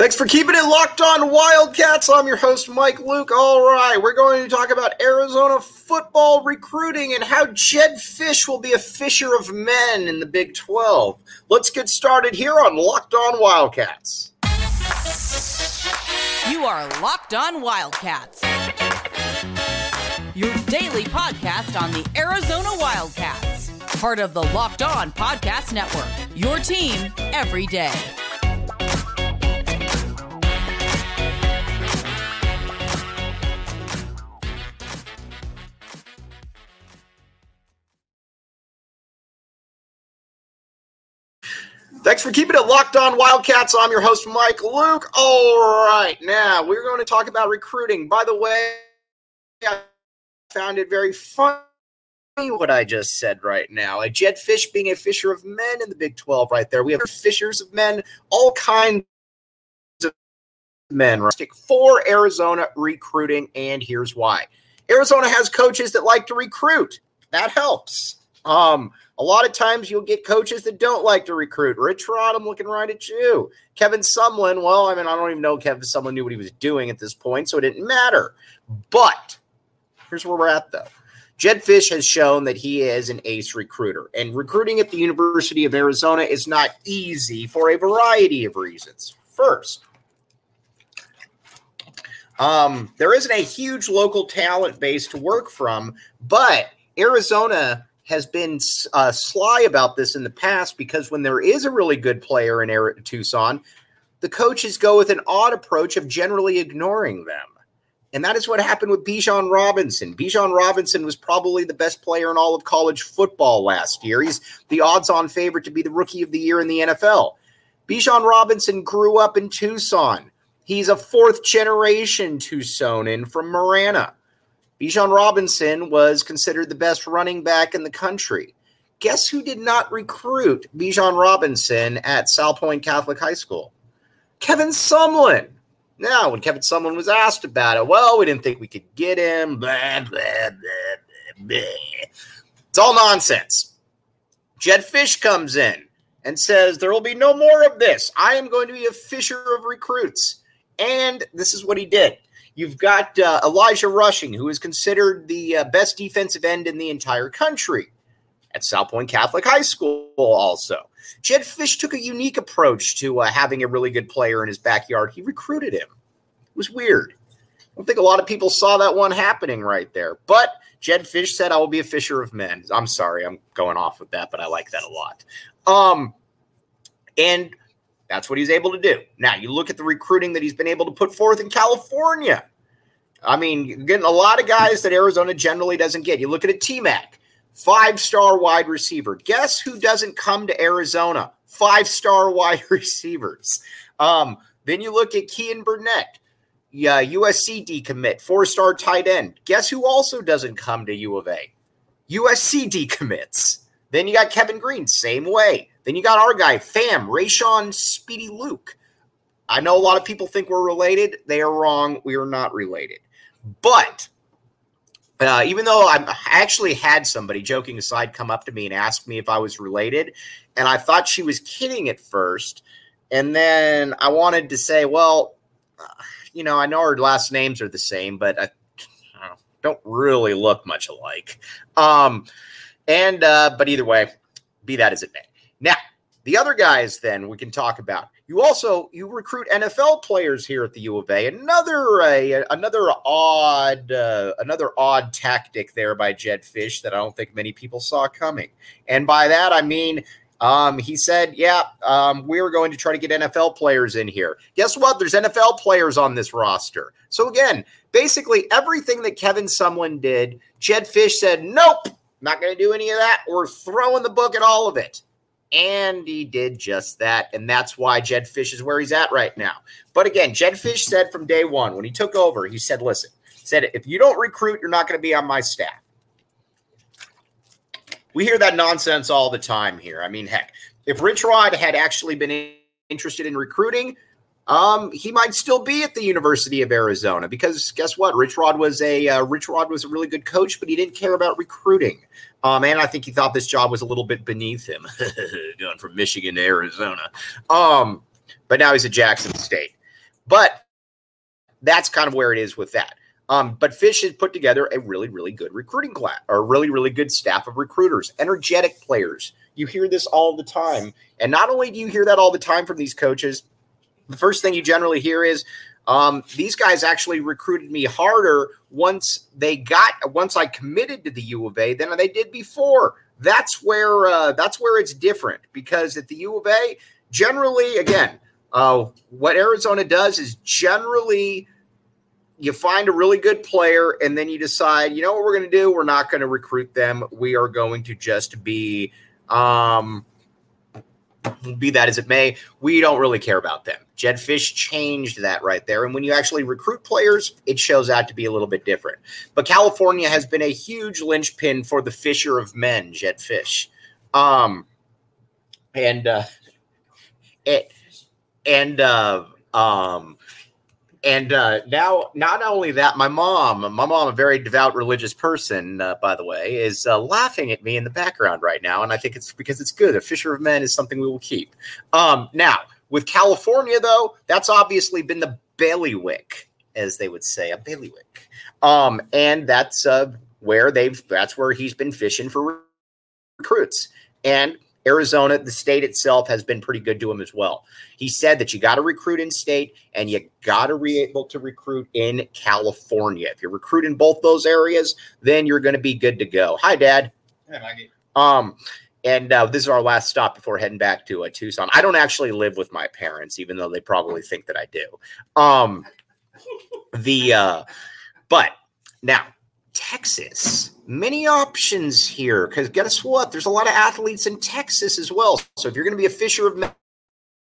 Thanks for keeping it locked on Wildcats. I'm your host, Mike Luke. All right, we're going to talk about Arizona football recruiting and how Jedd Fisch will be a fisher of men in the Big 12. Let's get started here on Locked On Wildcats. You are Locked On Wildcats, your daily podcast on the Arizona Wildcats, part of the Locked On Podcast Network, your team every day. Thanks for keeping it locked on Wildcats. I'm your host, Mike Luke. All right, now we're going to talk about recruiting. By the way, I found it very funny what I just said right now. A Jedd Fisch being a fisher of men in the Big 12 right there. We have fishers of men, all kinds of men for Arizona recruiting, and here's why. Arizona has coaches that like to recruit. That helps. Um, a lot of times you'll get coaches that don't like to recruit. Rich Rod, I'm looking right at you. Kevin Sumlin, well, I mean, I don't even know Kevin Sumlin knew what he was doing at this point, so it didn't matter. But here's where we're at, though. Jedd Fisch has shown that he is an ace recruiter, and recruiting at the University of Arizona is not easy for a variety of reasons. First, um, there isn't a huge local talent base to work from, but Arizona has been uh, sly about this in the past because when there is a really good player in Tucson, the coaches go with an odd approach of generally ignoring them. And that is what happened with Bijan Robinson. Bijan Robinson was probably the best player in all of college football last year. He's the odds on favorite to be the rookie of the year in the NFL. Bijan Robinson grew up in Tucson. He's a fourth generation Tucsonan from Marana. Bijan Robinson was considered the best running back in the country. Guess who did not recruit Bijan Robinson at Salpointe Catholic High School? Kevin Sumlin. Now, when Kevin Sumlin was asked about it, well, we didn't think we could get him. Blah, blah, blah, blah, it's all nonsense. Jedd Fisch comes in and says, There will be no more of this. I am going to be a fisher of recruits. And this is what he did. You've got uh, Elijah Rushing, who is considered the uh, best defensive end in the entire country at Salpointe Catholic High School, also. Jedd Fisch took a unique approach to uh, having a really good player in his backyard. He recruited him. It was weird. I don't think a lot of people saw that one happening right there. But Jedd Fisch said, I will be a fisher of men. I'm sorry, I'm going off with that, but I like that a lot. Um, and that's what he's able to do. Now, you look at the recruiting that he's been able to put forth in California. I mean, getting a lot of guys that Arizona generally doesn't get. You look at a T Mac, five star wide receiver. Guess who doesn't come to Arizona? Five star wide receivers. Um, then you look at Keyan Burnett, yeah, USC decommit, four star tight end. Guess who also doesn't come to U of A? USC decommits. Then you got Kevin Green, same way. Then you got our guy, Fam, Rayshon Speedy Luke. I know a lot of people think we're related. They are wrong. We are not related. But uh, even though I actually had somebody, joking aside, come up to me and ask me if I was related, and I thought she was kidding at first, and then I wanted to say, well, uh, you know, I know our last names are the same, but I, I don't really look much alike. Um, and uh, but either way, be that as it may. Now, the other guys then we can talk about. You also you recruit NFL players here at the U of A. Another uh, another odd uh, another odd tactic there by Jedd Fisch that I don't think many people saw coming. And by that I mean um, he said, "Yeah, um, we're going to try to get NFL players in here." Guess what? There's NFL players on this roster. So again, basically everything that Kevin Sumlin did, Jedd Fisch said, "Nope, not going to do any of that. We're throwing the book at all of it." And he did just that. And that's why Jedd Fisch is where he's at right now. But again, Jedd Fisch said from day one when he took over, he said, listen, said, if you don't recruit, you're not going to be on my staff. We hear that nonsense all the time here. I mean, heck, if Rich Rod had actually been interested in recruiting, um, he might still be at the University of Arizona because guess what? Rich Rod was a uh, Rich Rod was a really good coach, but he didn't care about recruiting. Um, and I think he thought this job was a little bit beneath him, going from Michigan to Arizona. Um, but now he's at Jackson State. But that's kind of where it is with that. Um, but Fisch has put together a really, really good recruiting class, or a really, really good staff of recruiters, energetic players. You hear this all the time. And not only do you hear that all the time from these coaches, the first thing you generally hear is, um, these guys actually recruited me harder once they got once I committed to the U of A than they did before. That's where uh, that's where it's different because at the U of A, generally, again, uh, what Arizona does is generally you find a really good player and then you decide, you know what we're going to do? We're not going to recruit them. We are going to just be, um, be that as it may, we don't really care about them. Jedd Fisch changed that right there. And when you actually recruit players, it shows out to be a little bit different. But California has been a huge linchpin for the Fisher of men, Jedd Fisch. Um, and, uh, it, and, uh, um, and uh, now not only that my mom my mom a very devout religious person uh, by the way is uh, laughing at me in the background right now and i think it's because it's good a fisher of men is something we will keep um, now with california though that's obviously been the bailiwick as they would say a bailiwick um, and that's uh, where they've that's where he's been fishing for recruits and Arizona, the state itself has been pretty good to him as well. He said that you got to recruit in state and you got to be able to recruit in California. If you recruit in both those areas, then you're going to be good to go. Hi, Dad. Hey, Maggie. Um, and uh, this is our last stop before heading back to uh, Tucson. I don't actually live with my parents, even though they probably think that I do. Um, the uh, but now Texas. Many options here because guess what? There's a lot of athletes in Texas as well. So if you're going to be a fisher of men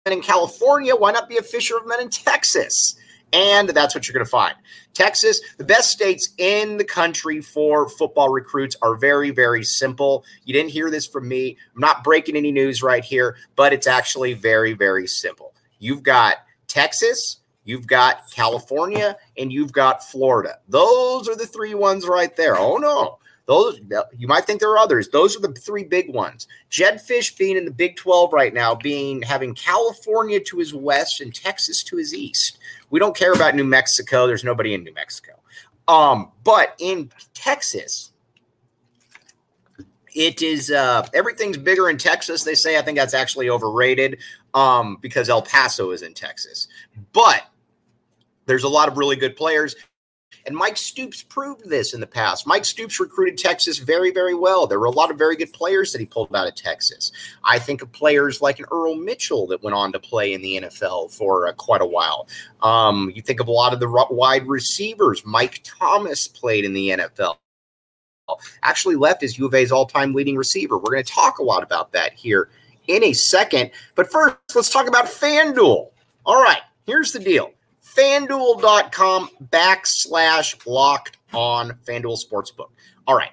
in California, why not be a fisher of men in Texas? And that's what you're going to find. Texas, the best states in the country for football recruits are very, very simple. You didn't hear this from me. I'm not breaking any news right here, but it's actually very, very simple. You've got Texas, You've got California and you've got Florida. Those are the three ones right there. Oh no. Those you might think there are others. Those are the three big ones. Jedd Fisch being in the Big 12 right now, being having California to his west and Texas to his east. We don't care about New Mexico. There's nobody in New Mexico. Um, but in Texas, it is uh, everything's bigger in Texas. They say I think that's actually overrated um, because El Paso is in Texas. But there's a lot of really good players. And Mike Stoops proved this in the past. Mike Stoops recruited Texas very, very well. There were a lot of very good players that he pulled out of Texas. I think of players like an Earl Mitchell that went on to play in the NFL for uh, quite a while. Um, you think of a lot of the wide receivers. Mike Thomas played in the NFL. Actually, left as U of A's all time leading receiver. We're going to talk a lot about that here in a second. But first, let's talk about FanDuel. All right, here's the deal fanduel.com backslash locked on FanDuel Sportsbook. All right.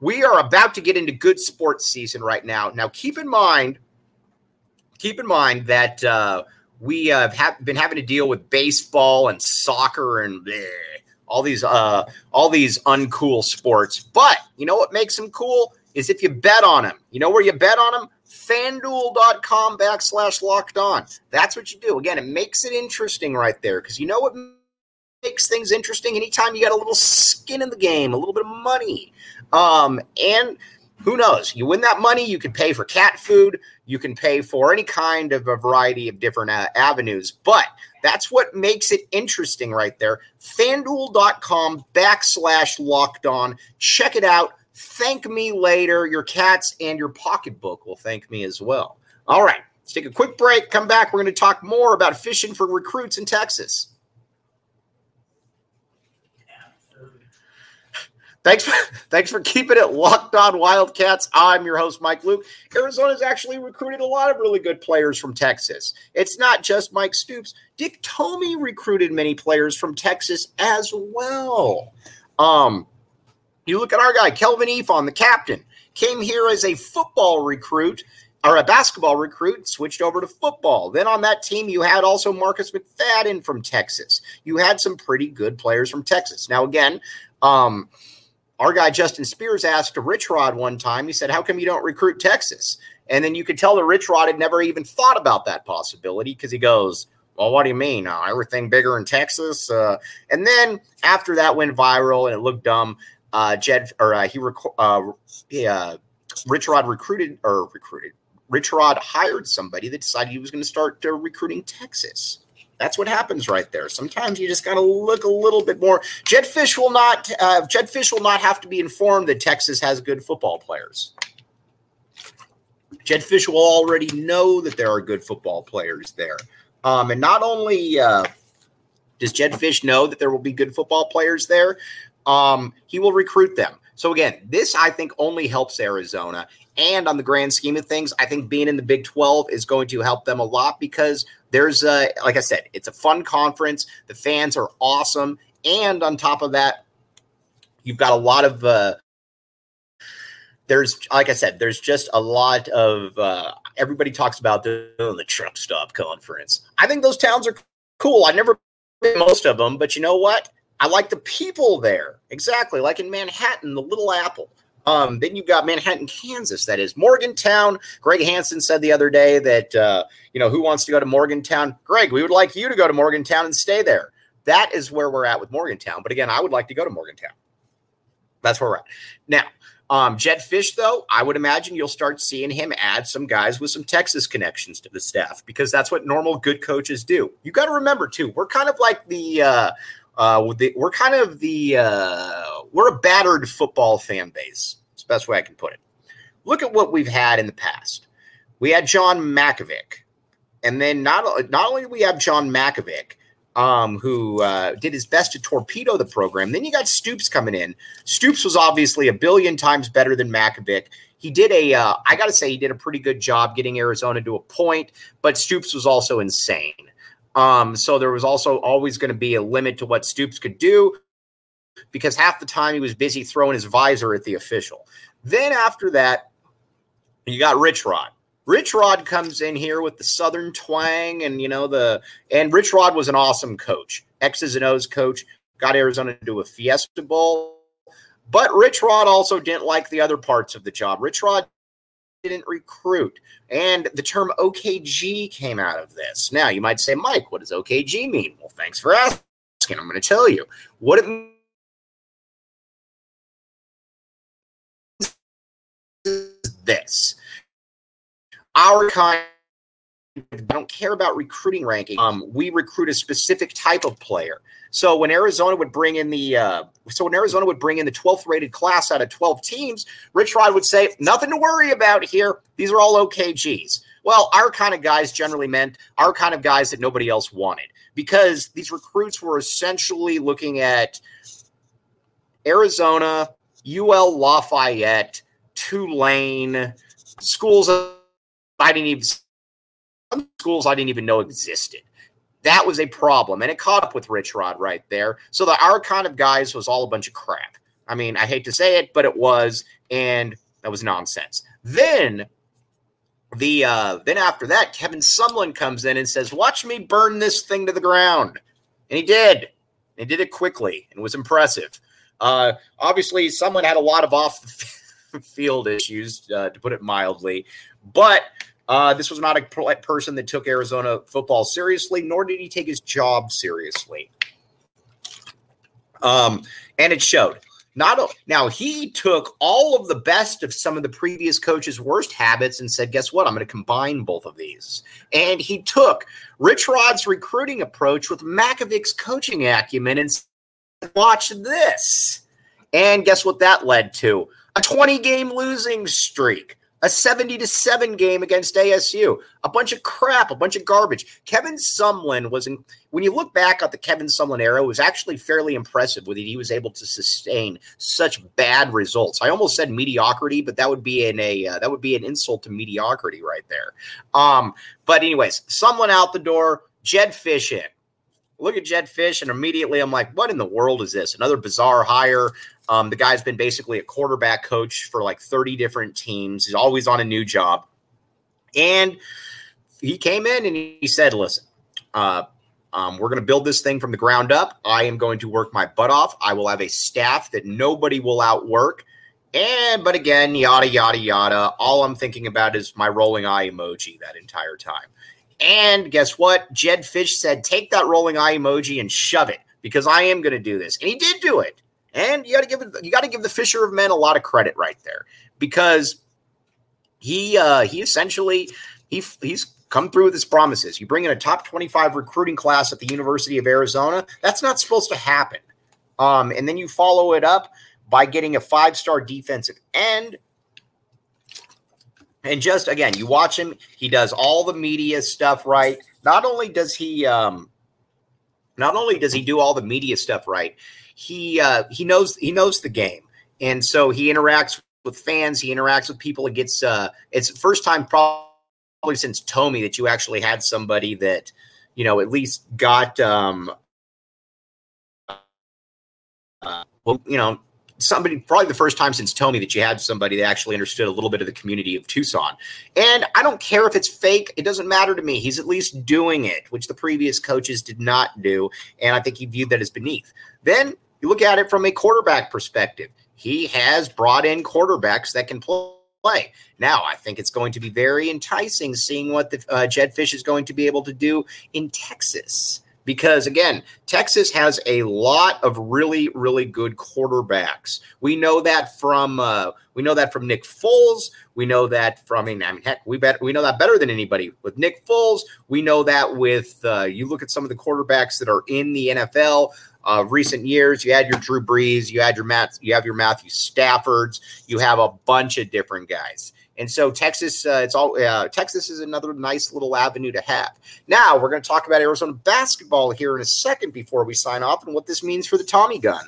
We are about to get into good sports season right now. Now, keep in mind, keep in mind that uh, we uh, have been having to deal with baseball and soccer and bleh, all these uh, all these uncool sports. But you know what makes them cool is if you bet on them. You know where you bet on them? fanduel.com backslash locked on. That's what you do. Again, it makes it interesting right there because you know what makes things interesting? Anytime you got a little skin in the game, a little bit of money. Um, and who knows? You win that money, you can pay for cat food, you can pay for any kind of a variety of different uh, avenues. But that's what makes it interesting right there. FanDuel.com backslash locked on. Check it out Thank me later. Your cats and your pocketbook will thank me as well. All right, let's take a quick break. Come back. We're going to talk more about fishing for recruits in Texas. Thanks for thanks for keeping it locked on Wildcats. I'm your host, Mike Luke. Arizona's actually recruited a lot of really good players from Texas. It's not just Mike Stoops. Dick Tomey recruited many players from Texas as well. Um, you look at our guy, Kelvin Eafon, the captain, came here as a football recruit or a basketball recruit, switched over to football. Then on that team, you had also Marcus McFadden from Texas. You had some pretty good players from Texas. Now, again, um, our guy Justin Spears asked Rich Rod one time, he said, How come you don't recruit Texas? And then you could tell that Rich Rod had never even thought about that possibility because he goes, well, what do you mean? Uh, everything bigger in Texas? Uh, and then after that went viral and it looked dumb, uh, Jed or uh, he, rec- uh, he uh, Rich Rod recruited or recruited. Rich Rod hired somebody that decided he was going to start uh, recruiting Texas. That's what happens right there. Sometimes you just got to look a little bit more. Jedd Fisch will not. Uh, Jedd Fisch will not have to be informed that Texas has good football players. Jedd Fisch will already know that there are good football players there. Um, and not only uh, does Jedd Fisch know that there will be good football players there, um, he will recruit them. So again, this I think only helps Arizona. And on the grand scheme of things, I think being in the Big 12 is going to help them a lot because there's a, like I said, it's a fun conference. The fans are awesome. And on top of that, you've got a lot of, uh, there's, like I said, there's just a lot of, uh, everybody talks about the, the truck stop conference. I think those towns are cool. I've never been most of them, but you know what? I like the people there. Exactly. Like in Manhattan, the Little Apple. Um, then you've got Manhattan, Kansas. That is Morgantown. Greg Hansen said the other day that, uh, you know, who wants to go to Morgantown? Greg, we would like you to go to Morgantown and stay there. That is where we're at with Morgantown. But again, I would like to go to Morgantown. That's where we're at. Now, um, Fisch, though, I would imagine you'll start seeing him add some guys with some Texas connections to the staff because that's what normal good coaches do. You got to remember, too, we're kind of like the, uh, uh, we're kind of the uh, we're a battered football fan base. It's the best way I can put it. Look at what we've had in the past. We had John Mackovic, and then not not only do we have John Mackovic, um, who uh, did his best to torpedo the program. Then you got Stoops coming in. Stoops was obviously a billion times better than Mackovic. He did a, uh, I got to say, he did a pretty good job getting Arizona to a point, but Stoops was also insane. Um, so there was also always going to be a limit to what Stoops could do because half the time he was busy throwing his visor at the official. Then after that, you got Rich Rod. Rich Rod comes in here with the Southern twang, and you know the and Rich Rod was an awesome coach, X's and O's coach, got Arizona to do a Fiesta Bowl. But Rich Rod also didn't like the other parts of the job. Rich Rod didn't recruit. And the term OKG came out of this. Now, you might say, Mike, what does OKG mean? Well, thanks for asking. I'm going to tell you what it means. This our kind don't care about recruiting ranking. Um, we recruit a specific type of player. So when Arizona would bring in the uh, so when Arizona would bring in the 12th rated class out of 12 teams, Rich Rod would say, nothing to worry about here. These are all OKGs. Well, our kind of guys generally meant our kind of guys that nobody else wanted because these recruits were essentially looking at Arizona, UL Lafayette, Tulane, schools I didn't even schools I didn't even know existed. That was a problem, and it caught up with Rich Rod right there. So the our kind of guys was all a bunch of crap. I mean, I hate to say it, but it was, and that was nonsense. Then the uh, then after that, Kevin Sumlin comes in and says, "Watch me burn this thing to the ground," and he did. He did it quickly and was impressive. Uh, obviously, someone had a lot of off the field issues, uh, to put it mildly, but uh, this was not a person that took Arizona football seriously, nor did he take his job seriously. Um, and it showed. Not now he took all of the best of some of the previous coaches' worst habits and said, "Guess what? I'm going to combine both of these." And he took Rich Rod's recruiting approach with Mackovic's coaching acumen and watch this. And guess what that led to? A 20 game losing streak a 70 to 7 game against ASU. A bunch of crap, a bunch of garbage. Kevin Sumlin was in, when you look back at the Kevin Sumlin era, it was actually fairly impressive with it. He was able to sustain such bad results. I almost said mediocrity, but that would be in a uh, that would be an insult to mediocrity right there. Um, but anyways, Sumlin out the door, Jedd Fisch in look at Jedd Fisch, and immediately I'm like, what in the world is this? Another bizarre hire. Um, the guy's been basically a quarterback coach for like 30 different teams. He's always on a new job. And he came in and he said, listen, uh, um, we're going to build this thing from the ground up. I am going to work my butt off. I will have a staff that nobody will outwork. And, but again, yada, yada, yada. All I'm thinking about is my rolling eye emoji that entire time. And guess what? Jedd Fisch said, take that rolling eye emoji and shove it because I am going to do this. And he did do it. And you got to give you got to give the Fisher of Men a lot of credit right there because he uh, he essentially he he's come through with his promises. You bring in a top 25 recruiting class at the University of Arizona. That's not supposed to happen. Um, and then you follow it up by getting a five star defensive end. And just again, you watch him, he does all the media stuff right. Not only does he um, not only does he do all the media stuff right, he uh, he knows he knows the game. And so he interacts with fans, he interacts with people. It gets uh it's first time probably since Tomey that you actually had somebody that, you know, at least got, um, uh, well, you know, somebody probably the first time since Tomey that you had somebody that actually understood a little bit of the community of Tucson. And I don't care if it's fake, it doesn't matter to me. He's at least doing it, which the previous coaches did not do. And I think he viewed that as beneath. Then you look at it from a quarterback perspective. He has brought in quarterbacks that can play. Now, I think it's going to be very enticing seeing what the uh, Jedd Fisch is going to be able to do in Texas. Because again, Texas has a lot of really, really good quarterbacks. We know that from uh, we know that from Nick Foles. We know that from I mean, heck, we bet we know that better than anybody with Nick Foles. We know that with uh, you look at some of the quarterbacks that are in the NFL uh, recent years. You had your Drew Brees, you had your Matt, you have your Matthew Staffords, you have a bunch of different guys. And so Texas, uh, it's all uh, Texas is another nice little avenue to have. Now we're going to talk about Arizona basketball here in a second before we sign off and what this means for the Tommy gun.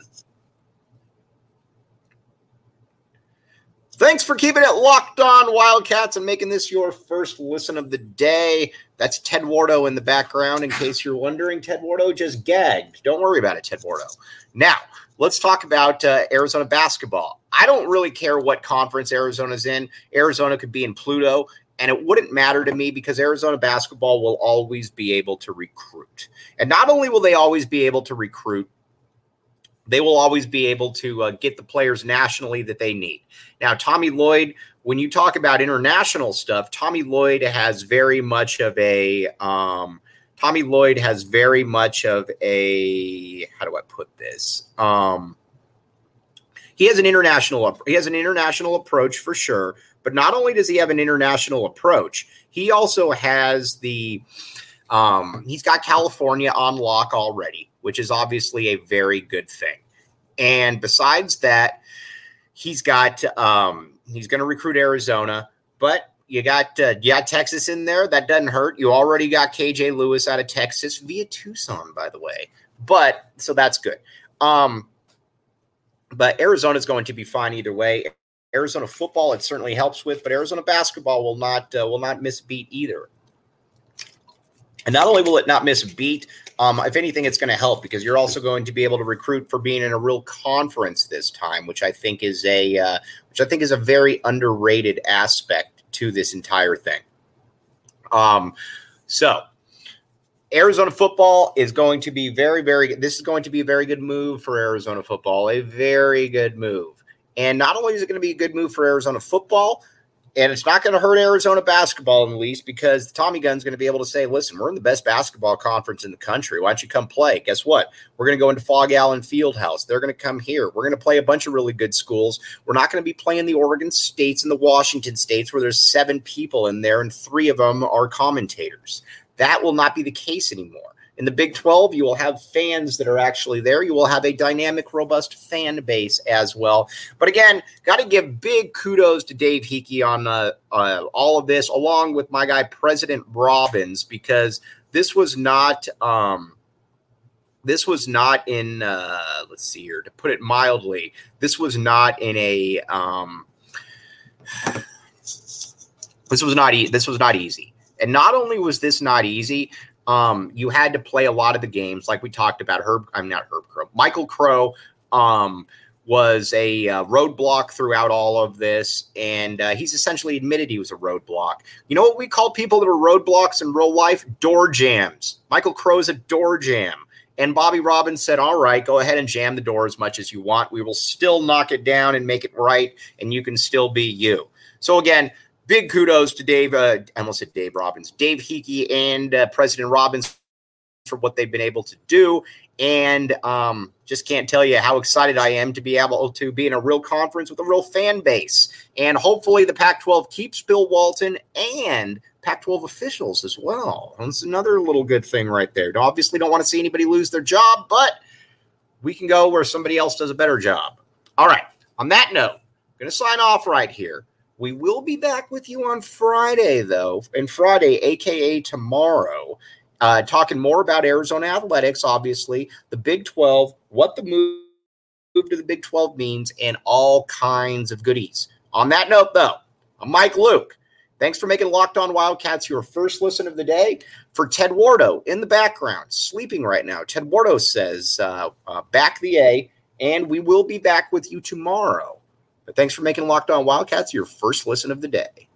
Thanks for keeping it locked on, Wildcats, and making this your first listen of the day. That's Ted Wardo in the background, in case you're wondering. Ted Wardo just gagged. Don't worry about it, Ted Wardo. Now, let's talk about uh, Arizona basketball. I don't really care what conference Arizona's in. Arizona could be in Pluto, and it wouldn't matter to me because Arizona basketball will always be able to recruit. And not only will they always be able to recruit, they will always be able to uh, get the players nationally that they need. Now, Tommy Lloyd, when you talk about international stuff, Tommy Lloyd has very much of a um, Tommy Lloyd has very much of a how do I put this? Um, he has an international he has an international approach for sure, but not only does he have an international approach, he also has the um, he's got California on lock already which is obviously a very good thing. And besides that, he's got um, he's going to recruit Arizona, but you got uh, you got Texas in there. That doesn't hurt. You already got KJ Lewis out of Texas via Tucson, by the way. But so that's good. Um, but Arizona is going to be fine either way. Arizona football it certainly helps with, but Arizona basketball will not uh, will not miss beat either. And not only will it not miss a beat, um, if anything, it's going to help because you're also going to be able to recruit for being in a real conference this time, which I think is a uh, which I think is a very underrated aspect to this entire thing. Um, so Arizona football is going to be very, very. This is going to be a very good move for Arizona football. A very good move, and not only is it going to be a good move for Arizona football, and it's not going to hurt Arizona basketball in the least because Tommy Gunn's going to be able to say, listen, we're in the best basketball conference in the country. Why don't you come play? Guess what? We're going to go into Phog Allen Fieldhouse. They're going to come here. We're going to play a bunch of really good schools. We're not going to be playing the Oregon States and the Washington States where there's seven people in there and three of them are commentators. That will not be the case anymore. In the Big 12, you will have fans that are actually there. You will have a dynamic, robust fan base as well. But again, got to give big kudos to Dave Heeke on uh, uh, all of this, along with my guy, President Robbins, because this was not. Um, this was not in uh, let's see here to put it mildly this was not in a um, this was not e- this was not easy and not only was this not easy um, you had to play a lot of the games, like we talked about. Herb, I'm not Herb Crow. Michael Crow um, was a uh, roadblock throughout all of this, and uh, he's essentially admitted he was a roadblock. You know what we call people that are roadblocks in real life? Door jams. Michael Crow's a door jam. And Bobby Robbins said, All right, go ahead and jam the door as much as you want. We will still knock it down and make it right, and you can still be you. So, again, big kudos to Dave. Uh, I almost said Dave Robbins, Dave Heeke, and uh, President Robbins for what they've been able to do. And um, just can't tell you how excited I am to be able to be in a real conference with a real fan base. And hopefully, the Pac 12 keeps Bill Walton and Pac 12 officials as well. That's another little good thing right there. Obviously, don't want to see anybody lose their job, but we can go where somebody else does a better job. All right. On that note, I'm going to sign off right here. We will be back with you on Friday, though, and Friday, aka tomorrow, uh, talking more about Arizona athletics, obviously, the Big 12, what the move to the Big 12 means, and all kinds of goodies. On that note, though, I'm Mike Luke. Thanks for making Locked On Wildcats your first listen of the day. For Ted Wardo in the background, sleeping right now, Ted Wardo says, uh, uh, back the A, and we will be back with you tomorrow. But thanks for making Locked On Wildcats your first listen of the day.